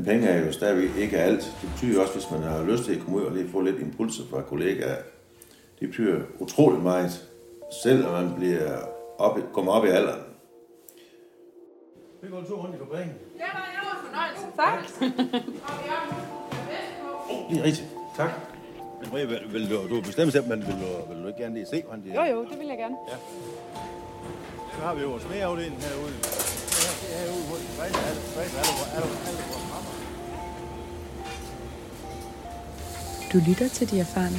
Men penge er jo stadigvæk ikke alt. Det betyder også, hvis man har lyst til at komme ud og lige få lidt impulser fra kollegaer, det betyder utrolig meget, selv når man bliver op, kommer op i alderen. Vi går en tur rundt i fabrikken. Ja, det var en fornøjelse. Tak. Har Det er rigtigt. Tak. Men Maria, vil, vil, du, du bestemmer selv, men vil du, vil du ikke gerne lige se, hvordan det Jo, jo, det vil jeg gerne. Så har vi jo smageafdelingen herude. Her, herude, hvor de fejler alle, fejler alle, alle, alle vores Du lytter til De Erfarne,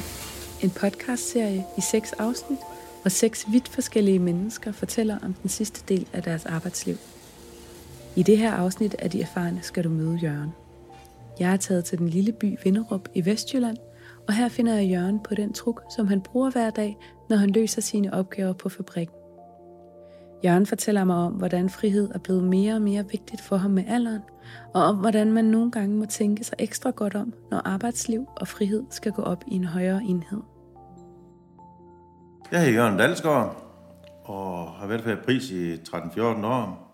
en podcastserie i seks afsnit, hvor seks vidt forskellige mennesker fortæller om den sidste del af deres arbejdsliv. I det her afsnit af De Erfarne skal du møde Jørgen. Jeg er taget til den lille by Vinderup i Vestjylland, og her finder jeg Jørgen på den truk, som han bruger hver dag, når han løser sine opgaver på fabrikken. Jørgen fortæller mig om, hvordan frihed er blevet mere og mere vigtigt for ham med alderen, og om, hvordan man nogle gange må tænke sig ekstra godt om, når arbejdsliv og frihed skal gå op i en højere enhed. Jeg hedder Jørgen Dalsgaard, og har været på pris i 13-14 år.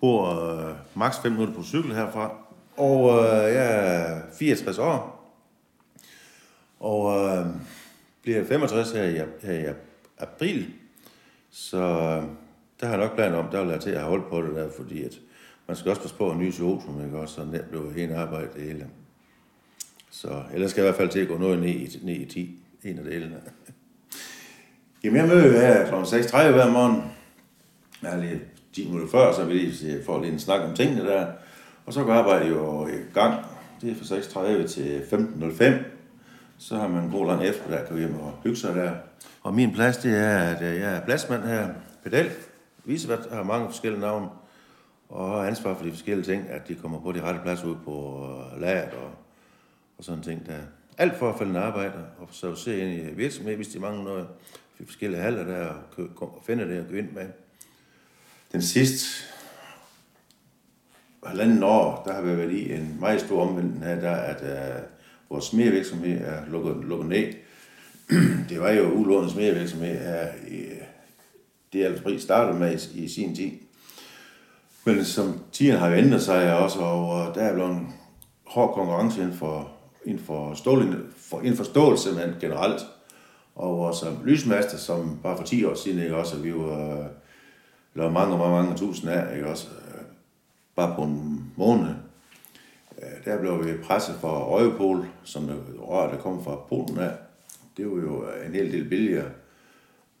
Bor øh, maks 5 minutter på cykel herfra. Og øh, jeg er 64 år. Og øh, bliver 65 her i, her i april. Så øh, der har jeg nok planer om, der vil jeg til at holde på det der, fordi at man skal også passe på at nyse otum, ikke også? Så nemt bliver hele arbejdet det hele. Så ellers skal jeg i hvert fald til at gå noget ned i, ned i 10, en af delene. Jamen, jeg møder her kl. 6.30 hver morgen. Jeg er lige 10 minutter før, så vi lige får lige en snak om tingene der. Og så går arbejdet jo i gang. Det er fra 6.30 til 15.05. Så har man en god lang efter, der kan hjem og hygge sig der. Og min plads, det er, at jeg er pladsmand her. Pedal. Visevært har mange forskellige navne. Og har ansvar for de forskellige ting, at de kommer på de rette pladser ud på øh, lageret og, og sådan ting der. Alt for at falde arbejde og så se ind i virksomheden, hvis de mangler noget de forskellige haller der og, kø, og finde det og gå ind med. Den sidste halvanden år, der har vi været i en meget stor omvendelse her, der at uh, vores smervirksomhed er lukket, lukket ned. det var jo ulånet smervirksomhed her i det Alfred startede med i, i sin tid. Men som tiden har ændret sig også, og der er blevet en hård konkurrence inden for, inden for, stål, for, inden for stål simpelthen generelt. Og som lysmaster, som bare for 10 år siden, ikke også, vi var øh, lavet mange, mange, mange tusind af, ikke også, øh, bare på en måned. Øh, der blev vi presset for Røgepol, som det rør, der kom fra Polen af. Det var jo en hel del billigere.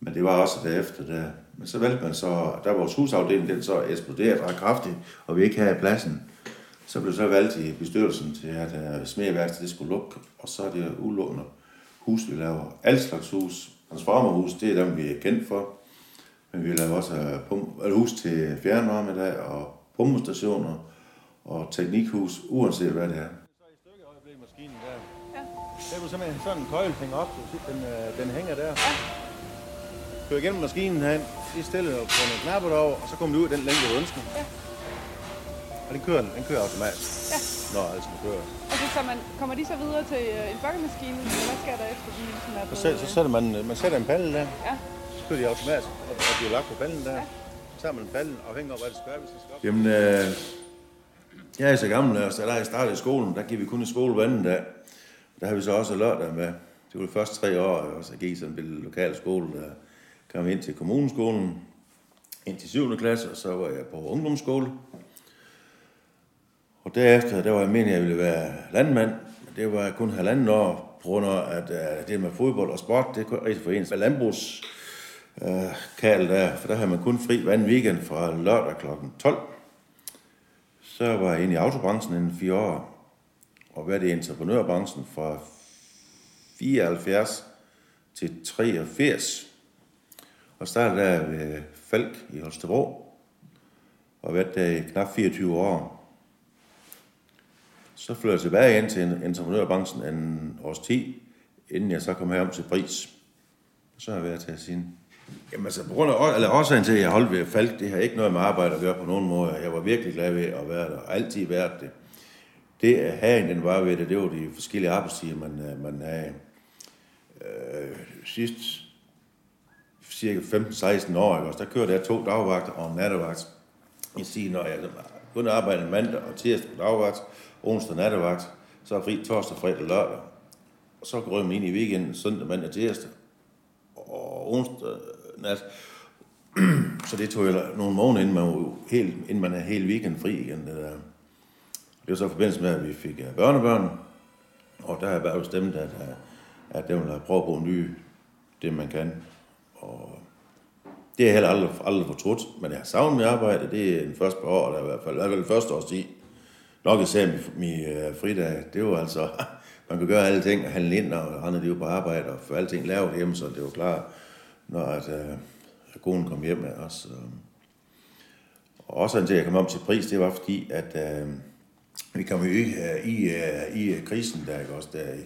Men det var også derefter, der. Men så valgte man så, der vores husafdeling, den så eksploderede ret kraftigt, og vi ikke havde pladsen. Så blev så valgt i bestyrelsen til, at smedeværkstedet det skulle lukke, og så er det ulånet hus, vi laver. Alt slags hus. Transformerhus, det er dem, vi er kendt for. Men vi laver også øh, pump, eller hus til fjernvarme i dag, og pumpestationer, og teknikhus, uanset hvad det er. Så i stykkeøjeblik maskinen der. Er simpelthen sådan en køjle hænger op, den, øh, den hænger der. Ja. Kører igennem maskinen her, lige stille og på nogle knapper derovre, og så kommer du ud den længde, du ønsker. Ja. Og den kører, den kører automatisk, ja. når alt skal køre. Og så, så man, kommer de så videre til øh, en bakkemaskine, eller hvad sker der efter, de ligesom er Så, sæt, så sætter man, man sætter en palle der, Ja, så kører de automatisk, og, og de er lagt på pallen der. Ja. Så tager man pallen, afhængig af, hvad det skal være, hvis det skal op. Jamen, øh, jeg er så gammel, så da jeg startede i skolen, der gik vi kun i skole hver anden dag. Der har vi så også lørdag med. Det var de første tre år, og så gik i sådan en lokal skole, der kom ind til kommuneskolen, ind til 7. klasse, og så var jeg på ungdomsskole. Og derefter, der var jeg meningen, at jeg ville være landmand. Det var kun halvanden år, på grund af, at uh, det med fodbold og sport, det kunne rigtig forenes med landbrugs uh, kald øh, der, for der havde man kun fri hver weekend fra lørdag kl. 12. Så var jeg inde i autobranchen inden fire år, og været i entreprenørbranchen fra 74 til 83. Og startede der ved Falk i Holstebro, og været der i knap 24 år. Så flyttede jeg tilbage ind til entreprenørbranchen en års tid, inden jeg så kom herom til pris. Så har jeg været til siden. Jamen altså, på grund af, eller årsagen til, at jeg holdt ved Falk, det har ikke noget med arbejde at gøre på nogen måde. Jeg var virkelig glad ved at være der, og altid været det. Det at have den var ved det, det var de forskellige arbejdstider, man, øh, man havde. Øh, sidst cirka 15-16 år, ikke? der kørte jeg to dagvagter og en nattevagt. i siger, når jeg kun arbejder mandag og tirsdag på dagvagt, onsdag nattevagt, så er fri torsdag, fredag, lørdag. Og så går jeg ind i weekenden, søndag, mandag, tirsdag og onsdag nat. så det tog jeg nogle måneder, inden man, var helt, inden man er helt weekend fri igen. Det, der. det var så i forbindelse med, at vi fik øh, børnebørn, og der har jeg bare bestemt, at, øh, at det vil prøve bruge nye, det man kan. Og det er heller aldrig, aldrig fortrudt, men jeg har savnet mit arbejde, det er den første par år, der i hvert fald, i hvert fald den første års tid. Nok især min, min øh, fridag, det var altså, man kunne gøre alle ting, handle ind, og andre de var på arbejde, og få alting lavet hjemme, så det var klart, når at, uh, konen kom hjem med os. Og også at jeg kom om til pris, det var fordi, at øh, vi kom jo i, øh, i, øh, i øh, krisen der, ikke også der i,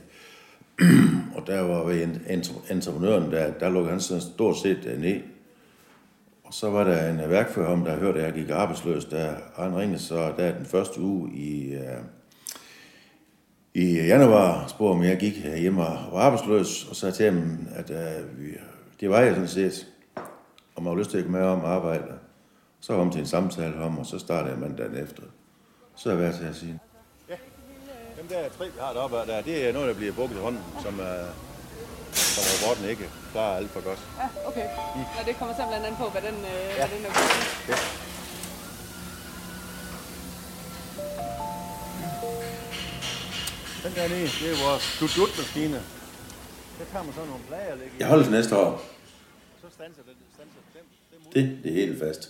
og der var ved entreprenøren, der, der lukkede han sådan stort set øh, ned, og så var der en øh, værkfører om, der hørte, at jeg gik arbejdsløs, der han ringede så der den første uge i, uh, i januar, spurgte om jeg gik hjemme og var arbejdsløs, og sagde til ham, at uh, vi, det var jeg sådan set, og man var lyst til at komme med om at arbejde. Så kom til en samtale om, og så startede jeg mandagen efter. Så er jeg været til at sige. Dem der tre, vi har deroppe, der, det er noget, der bliver bukket i hånden, som, uh, som robotten ikke klarer alt for godt. Ja, okay. Mm. Og det kommer simpelthen an på, hvad den, øh, ja. hvad den er god Ja. Den der nede, det er vores dut-dut-maskine. Der tager man sådan nogle plager og lægger Jeg holder til næste år. Så standser det, standser det, det, det er helt fast.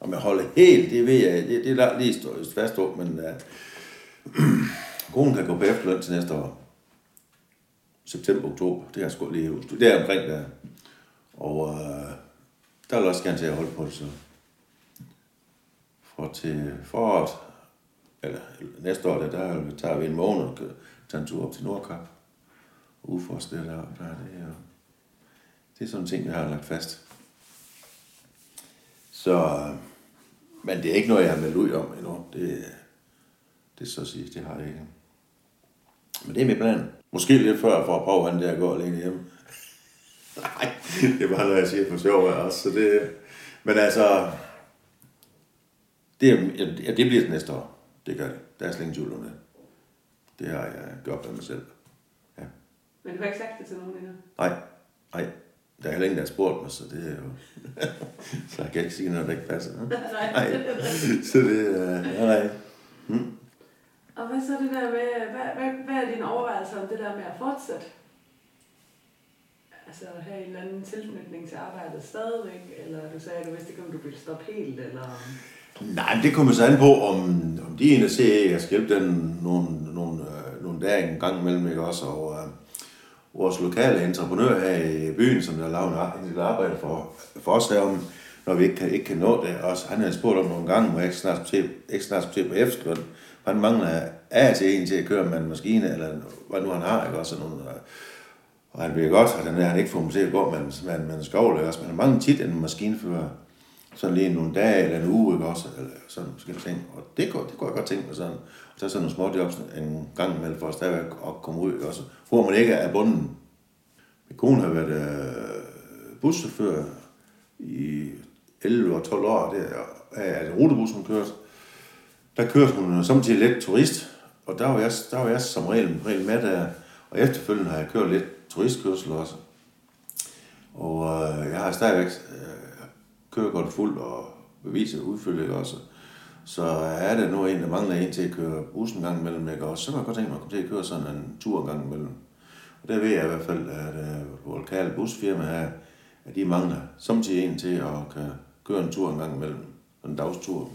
Om jeg holder helt, det ved jeg, det, det er lige fast på, men uh, konen kan gå på efterløn til næste år. September, oktober, det er sgu lige Det er omkring der. Og øh, der vil også gerne til at holde på det, så. For til foråret, eller næste år, der, der tager vi en måned og tager en tur op til Nordkap. Og det der. der det, er, det er sådan en ting, vi har lagt fast. Så, øh, men det er ikke noget, jeg har meldt ud om endnu. Det, det er så at sige, det har jeg ikke. Men det er mit plan. Måske lidt før, for at prøve, hvordan det er at gå alene hjemme. Nej, det er bare noget, jeg siger for sjov også. Så det, men altså, det, ja, det bliver det næste år. Det gør det. Der er slet ingen tvivl om det. Det har jeg gjort med mig selv. Ja. Men du har ikke sagt det til nogen endnu? Nej, nej. Der er heller ingen, der har spurgt mig, så det er jo... så jeg kan ikke sige noget, der ikke passer. nej. nej. Så det er... Ja, nej. Hmm. Og hvad så det der med... Hvad, hvad, hvad er dine overvejelser om det der med at fortsætte? Altså have en eller anden tilknytning til arbejdet stadigvæk? Eller du sagde, at du vidste ikke, om du ville stoppe helt, eller... Nej, det kommer så an på, om, om de ene ser, at jeg skal hjælpe den nogle, nogle, øh, nogle dage en gang imellem, ikke også? Og øh, vores lokale entreprenør her i byen, som der laver en arbejde for, for os herom, når vi ikke kan, ikke kan nå det. Også, han har spurgt om nogle gange, må jeg ikke snart til, ikke snart til på efterløn. Han mangler af til en til at køre med en maskine, eller hvad nu han har, ikke også? Nogle, noget. og han ved godt, at han, der, han ikke får ham til at gå med, med, med en skovl, også? men han mangler tit en maskinfører sådan lige nogle dage eller en uge, ikke også? Eller sådan forskellige ting. Og det går, det går jeg godt tænke mig sådan. Og tage sådan nogle små jobs en gang imellem for at stadigvæk at komme ud, ikke også? Hvor man ikke er bunden. Min kone har været øh, buschauffør i 11 og 12 år. Det er, er det rutebus, hun kørte. Der kørte hun samtidig lidt turist. Og der var jeg, der var jeg som regel, regel med der. Og efterfølgende har jeg kørt lidt turistkørsel også. Og øh, jeg har stadigvæk øh, kørekort fuld og beviser udfyldt, også? Så er der nu en, der mangler en til at køre bussen en gang imellem, ikke og Så kan jeg godt tænke mig at komme til at køre sådan en tur en gang imellem. Og der ved jeg i hvert fald, at øh, vores lokale busfirma her, at de mangler samtidig en til at køre en tur en gang imellem. En dagstur.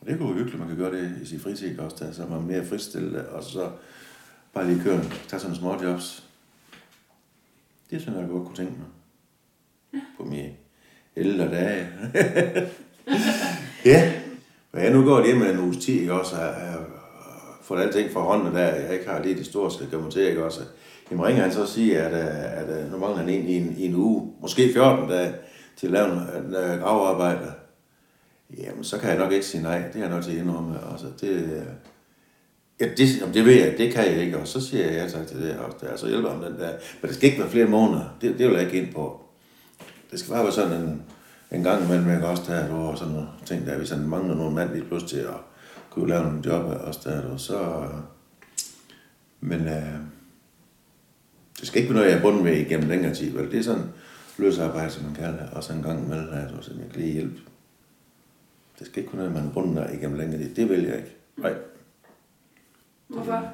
Og det kunne være hyggeligt, man kan gøre det i sin fritid også, der, så er man mere fristillet, og så bare lige køre, tage sådan små jobs. Det synes jeg, jeg godt kunne tænke mig. Ja. På min ældre dage. ja, og jeg nu går det med en uges tid, ikke også, har, har fået alting fra hånden der, jeg ikke har lige det store skal komme til, ikke også. Jamen ringer han så og siger, at, at, at nu mangler han en i en, i en uge, måske 14 dage, til at lave en gravearbejde. Jamen, så kan jeg nok ikke sige nej. Det er jeg nok til at indrømme. Altså, det, ja, det, jamen, det ved jeg, det kan jeg ikke. Og så siger jeg ja tak til det. Og der, så hjælper om den der. Men det skal ikke være flere måneder. Det, det vil jeg ikke ind på det skal bare være sådan en, en gang imellem, jeg kan også tage, og sådan nogle ting der, hvis han mangler nogle mand lige pludselig til at kunne lave nogle job også der, og så... Men øh, det skal ikke være noget, jeg er bundet med igennem længere tid, vel? Det er sådan løsarbejde, som man kalder det, og så en gang imellem, at jeg, jeg kan lige hjælpe. Det skal ikke være noget, man er bundet af igennem længere tid. Det vil jeg ikke. Nej. Hvorfor?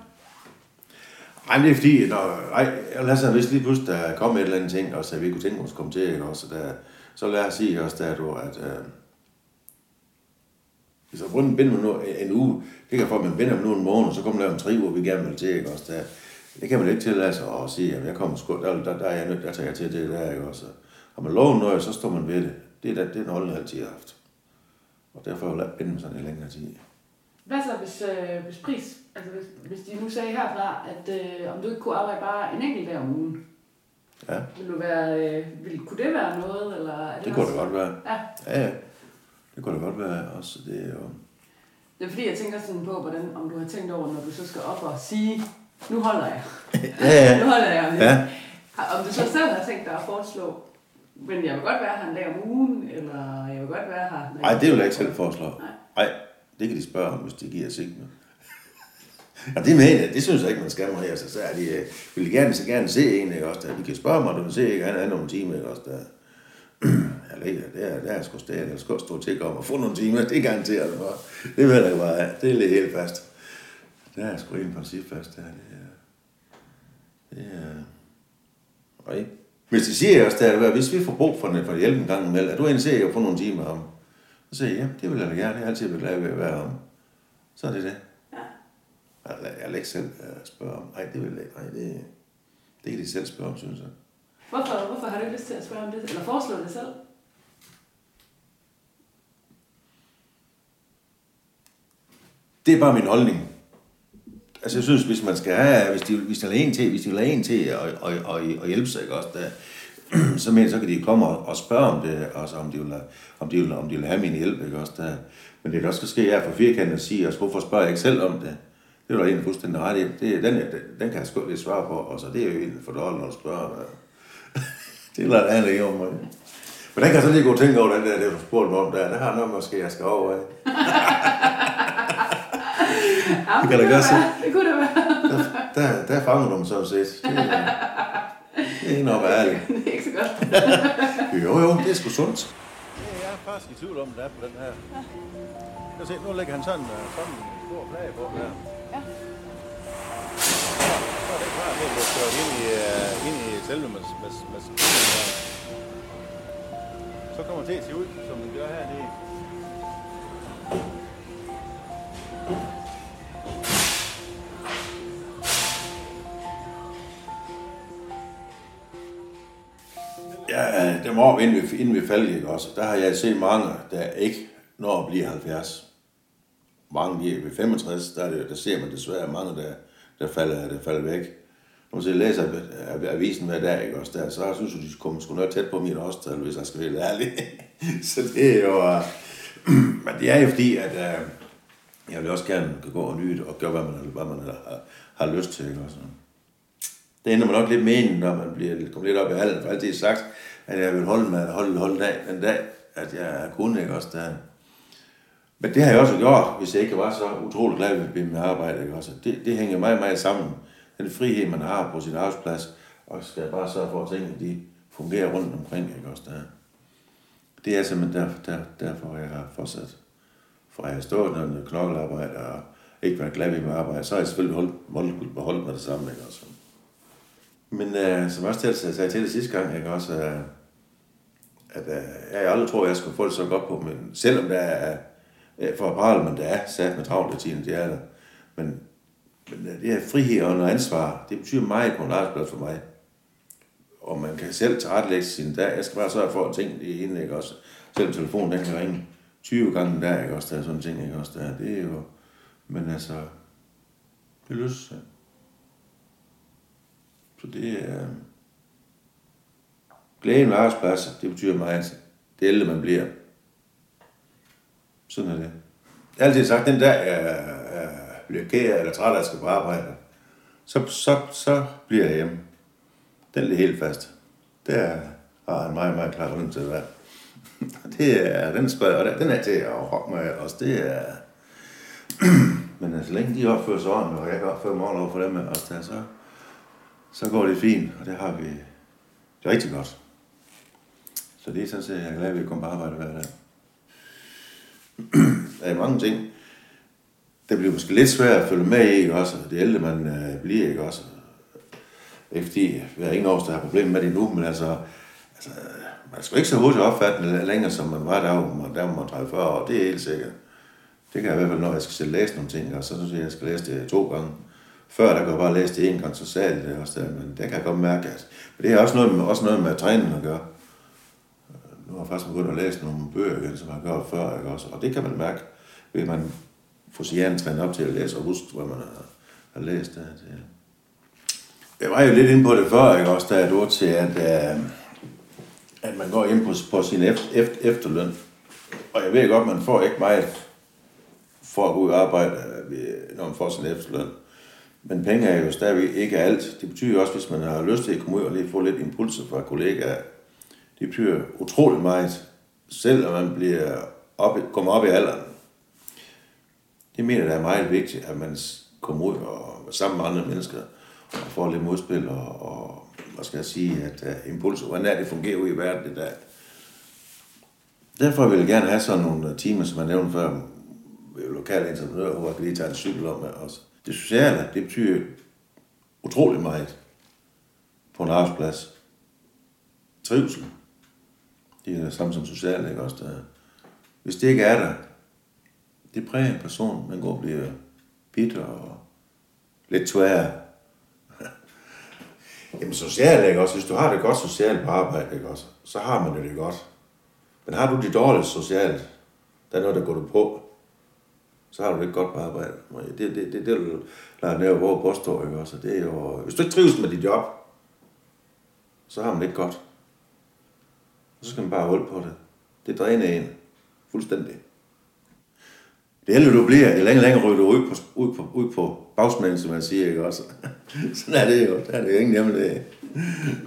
Nej, det er fordi, når, ej, lad os hvis lige pludselig der kom et eller andet ting, og så vi kunne tænke os at komme til, ikke også, der, så lad os sige også der, du, at øh, hvis jeg bruger en bind med nu, en uge, det kan få, at man binder nu en måned, så kommer der en tre uger, vi gerne vil til, ikke også, der, det kan man ikke tillade sig at sige, at jeg kommer sgu, der, der, der, er jeg nødt, der tager jeg til det der, ikke også. Har man lovet noget, så står man ved det. Det er, det er en holdning, altid har haft. Og derfor har jeg ladet binde med sådan en længere tid. Hvad så, hvis, øh, hvis pris, altså hvis, hvis de nu sagde herfra, at øh, om du ikke kunne arbejde bare en enkelt dag om ugen, Ja, vil du være, øh, vil, kunne det være noget, eller er det, det kunne også- det godt være. Ja, Ja, ja. Det kunne det godt være også. Det er jo... det er fordi, jeg tænker sådan på, hvordan, om du har tænkt over, når du så skal op og sige, nu holder jeg. Ja, Nu holder jeg. lidt. Ja. Om du så selv har tænkt dig at foreslå, men jeg vil godt være her en dag om ugen, eller jeg vil godt være her... Nej, det vil jeg ikke selv foreslå. Nej. Nej, det kan de spørge om, hvis de giver signal. Og det mener jeg, det synes jeg ikke, man skal med her. Så, så er de, øh, vil gerne, så gerne se en, ikke også? Der. De kan spørge mig, du vil se, ikke? Han er nogle timer, ikke også? Der. Eller ikke, det er, det er sgu stedet. Jeg skal stå til om at få nogle timer. Det garanterer jeg bare. Det ved jeg bare. Det er lidt helt fast. Det er sgu en princip fast. Det er, det er, det er, Nej. Hvis de siger også, der, at hvis vi får brug for, en- for hjælp en gang imellem, er du interesseret i at få nogle timer om? Så siger jeg, ja, det vil jeg da gerne. Jeg har altid været glad ved at være om. Så er det det. Ja. Jeg, vil ikke selv uh, spørge om. Nej, det vil jeg ikke. Nej, det, det kan de selv spørge om, synes jeg. Hvorfor, hvorfor har du ikke lyst til at spørge om det, eller foreslå det selv? Det er bare min holdning. Altså, jeg synes, hvis man skal have, hvis de, hvis de vil have en til, hvis de vil have en til at, og, og, hjælpe sig, ikke også, der, så, men, så kan de komme og, og spørge om det, også om de vil, have- om de vil, om de vil have min hjælp, ikke også, der. Men det kan også ske, at jeg er for firkantet at sige, også, hvorfor spørger jeg ikke selv om det? Det er der egentlig fuldstændig ret i. Det, den, den kan jeg sgu ikke svare på, og så det er jo egentlig for dårligt, når du spørger. det det lader andet ikke om mig. Men den kan jeg så lige gå og tænke over den der, det du spurgte mig om der. Det har noget måske, jeg skal over af. Ja, Det kan da godt se. Det kunne det være. Der, der fanger du mig sådan set. Det, er- det er ikke noget ærligt. det er ikke så godt. Jo, jo, det er sgu sundt. Jeg er faktisk i tvivl om, det er på den her. Jeg se, nu lægger han sådan, øh, sådan en stor flage på der. Ja. Så er det klar til at kørt ind i, øh, ind i selve mas- mas- maskinen her. Så kommer det til at se ud, som den gør hernede. Ja, dem år inden vi, inden vi faldt, ikke også, der har jeg set mange, der ikke når at blive 70. Mange de er ved 65, der, er det, der ser man desværre mange, der, der, falder, der falder væk. Når man så læser avisen hver dag, ikke også, der, så synes jeg, de kommer sgu noget tæt på min årstal, hvis jeg skal være helt ærlig. så det er jo... Uh, men det er jo fordi, at uh, jeg vil også gerne kan gå og nyde og gøre, hvad man, hvad man har, har lyst til. Ikke også? Det ender man nok lidt med, når man bliver kommer lidt op i halen. For altid sagt, at jeg ville holde, med, holde, holde dag, den dag, at jeg kunne ikke også der. Men det har jeg også gjort, hvis jeg ikke var så utrolig glad ved mit arbejde. Ikke også? Det, det hænger meget, meget sammen. Den frihed, man har på sin arbejdsplads, og skal bare sørge for, at tingene de fungerer rundt omkring. Ikke også der. Det er simpelthen der, der, derfor, jeg har fortsat. For jeg har stået noget knokkelarbejde og ikke været glad ved mit arbejde, så har jeg selvfølgelig holdt, holdt, beholdt med det samme. Ikke også? Men øh, som også til, sagde til det sidste gang, ikke også, øh, at øh, jeg aldrig tror, at jeg skulle få det så godt på, men selvom der er, øh, for at men der er sat med travlt i tiden, det er der. Men, men øh, det er frihed og noget ansvar, det betyder meget på en arbejdsplads for mig. Og man kan selv tilrettelægge sin dag. Jeg skal bare sørge for, at tingene det er inde, ikke også. Selvom telefonen den kan ringe 20 gange der, ikke også, der er sådan ting, ikke også, der. Det er jo, men altså, det løser Ja. Så det er... Glæden ved arbejdspladser, det betyder meget. Det ældre man bliver. Sådan er det. Jeg har altid sagt, den der jeg, jeg bliver ked eller træt af at skal på arbejde, så, så, så bliver jeg hjemme. Den er helt fast. Det er, har en meget, meget klar grund til at være. Det er, den, skal, og den er til at hoppe med også. Det er, Men altså, længe de opfører sig ordentligt, og jeg kan opføre mig over for dem, også der, så, så går det fint, og det har vi det er rigtig godt. Så det er sådan set, jeg er glad, at vi kommer på arbejde hver dag. der er mange ting, det bliver måske lidt svært at følge med i, ikke også? Det ældre man øh, bliver, ikke også? Det er fordi, vi har ingen års, der har problemer med det nu, men altså, altså man skal ikke så hurtigt opfatte længere, som man var der, hvor man, der var man 30 år, det er helt sikkert. Det kan jeg i hvert fald, når jeg skal selv læse nogle ting, og så synes jeg, at jeg skal læse det to gange. Før, der kunne jeg bare læse det en gang, så sagde det også der, men det kan jeg godt mærke, at men det er også noget, med, også noget med træning at gøre. Nu har jeg faktisk begyndt at læse nogle bøger igen, som jeg har gjort før, ikke også? og det kan man mærke, ved man får sin hjerne trænet op til at læse og huske, hvad man har, har læst. Der, Det. Jeg var jo lidt inde på det før, ikke også, da jeg var til, at, øh, at man går ind på, på sin efter, efterløn. Og jeg ved godt, man får ikke meget for at gå ud og arbejde, øh, når man får sin efterløn. Men penge er jo stadigvæk ikke alt. Det betyder også, hvis man har lyst til at komme ud og lige få lidt impulser fra kollegaer, det betyder utrolig meget, selv når man bliver op, kommer op i alderen. Det mener jeg er meget vigtigt, at man kommer ud og sammen med andre mennesker og får lidt modspil og, og hvad skal jeg sige, at uh, impulser, hvordan er det fungerer ud i verden det dag. Derfor vil jeg gerne have sådan nogle uh, timer, som jeg nævnte før, lokale entreprenører, hvor jeg kan lige tage en cykel om uh, også. Det sociale, det betyder utrolig meget på en arbejdsplads. Trivsel. Det er det samme som socialt, ikke også? Der. Hvis det ikke er der, det præger en person. Man går og bliver bitter og lidt tvær. Jamen socialt, ikke også? Hvis du har det godt socialt på arbejde, ikke også? Så har man det, det godt. Men har du det dårligt socialt, der er noget, der går du på, så har du det ikke godt på arbejde. Det det, det, det, det, lader nære hvor påstå, ikke også? Det er jo, hvis du ikke trives med dit job, så har man det ikke godt. Så skal man bare holde på det. Det dræner en fuldstændig. Det ældre du bliver, det længere længere ryger du ud på, ud på, ud på bagsmanden, som man siger, ikke også? Sådan er det jo. Der er det jo ingen hjemme det.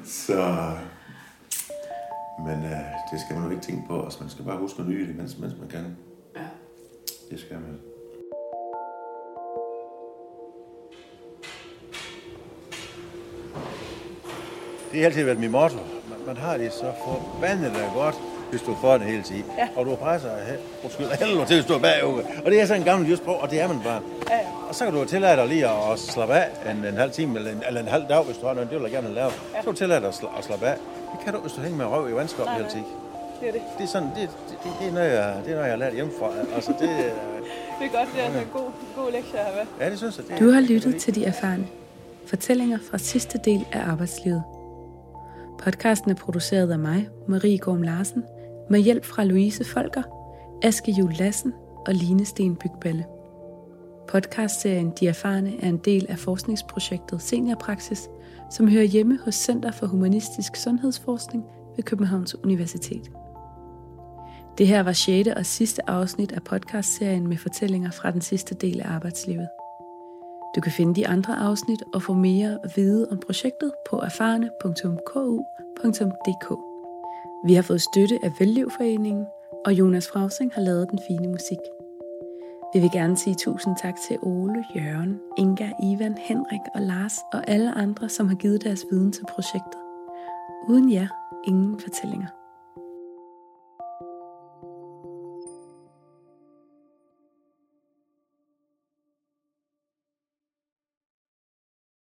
Så... Men uh, det skal man jo ikke tænke på. Altså, man skal bare huske at nyde det, mens, mens man kan. Ja. Det skal man. Det har altid været min motto. Man, man har det så forbandet da godt, hvis du får det hele tiden. Ja. Og du presser undskyld, helvede til at stå bagud. Og det er sådan en gammel just og det er man bare. Ja, ja. Og så kan du tillade dig lige at, slappe af en, en halv time, eller en, eller en halv dag, hvis du har noget, det vil jeg gerne lave. Ja. Så kan du tillade dig at, sla, at slappe af. Det kan du, hvis du hænger med røv i vandskab hele tiden. Det er det. Det er sådan, det, det, det, det, er noget, jeg, det er noget, jeg har lært hjemmefra. Altså, det, det er godt, det er altså en god, god lektie at have med. Ja, det synes jeg. Det, du har lyttet til de erfarne fortællinger fra sidste del af arbejdslivet. Podcasten er produceret af mig, Marie Gorm Larsen, med hjælp fra Louise Folker, Aske Jul Lassen og Line Sten Bygballe. Podcastserien De Erfarne er en del af forskningsprojektet Seniorpraksis, som hører hjemme hos Center for Humanistisk Sundhedsforskning ved Københavns Universitet. Det her var 6. og sidste afsnit af podcastserien med fortællinger fra den sidste del af arbejdslivet. Du kan finde de andre afsnit og få mere at vide om projektet på erfarne.ku.dk. Vi har fået støtte af Vellivforeningen, og Jonas Frausing har lavet den fine musik. Vi vil gerne sige tusind tak til Ole, Jørgen, Inga, Ivan, Henrik og Lars og alle andre, som har givet deres viden til projektet. Uden jer, ingen fortællinger.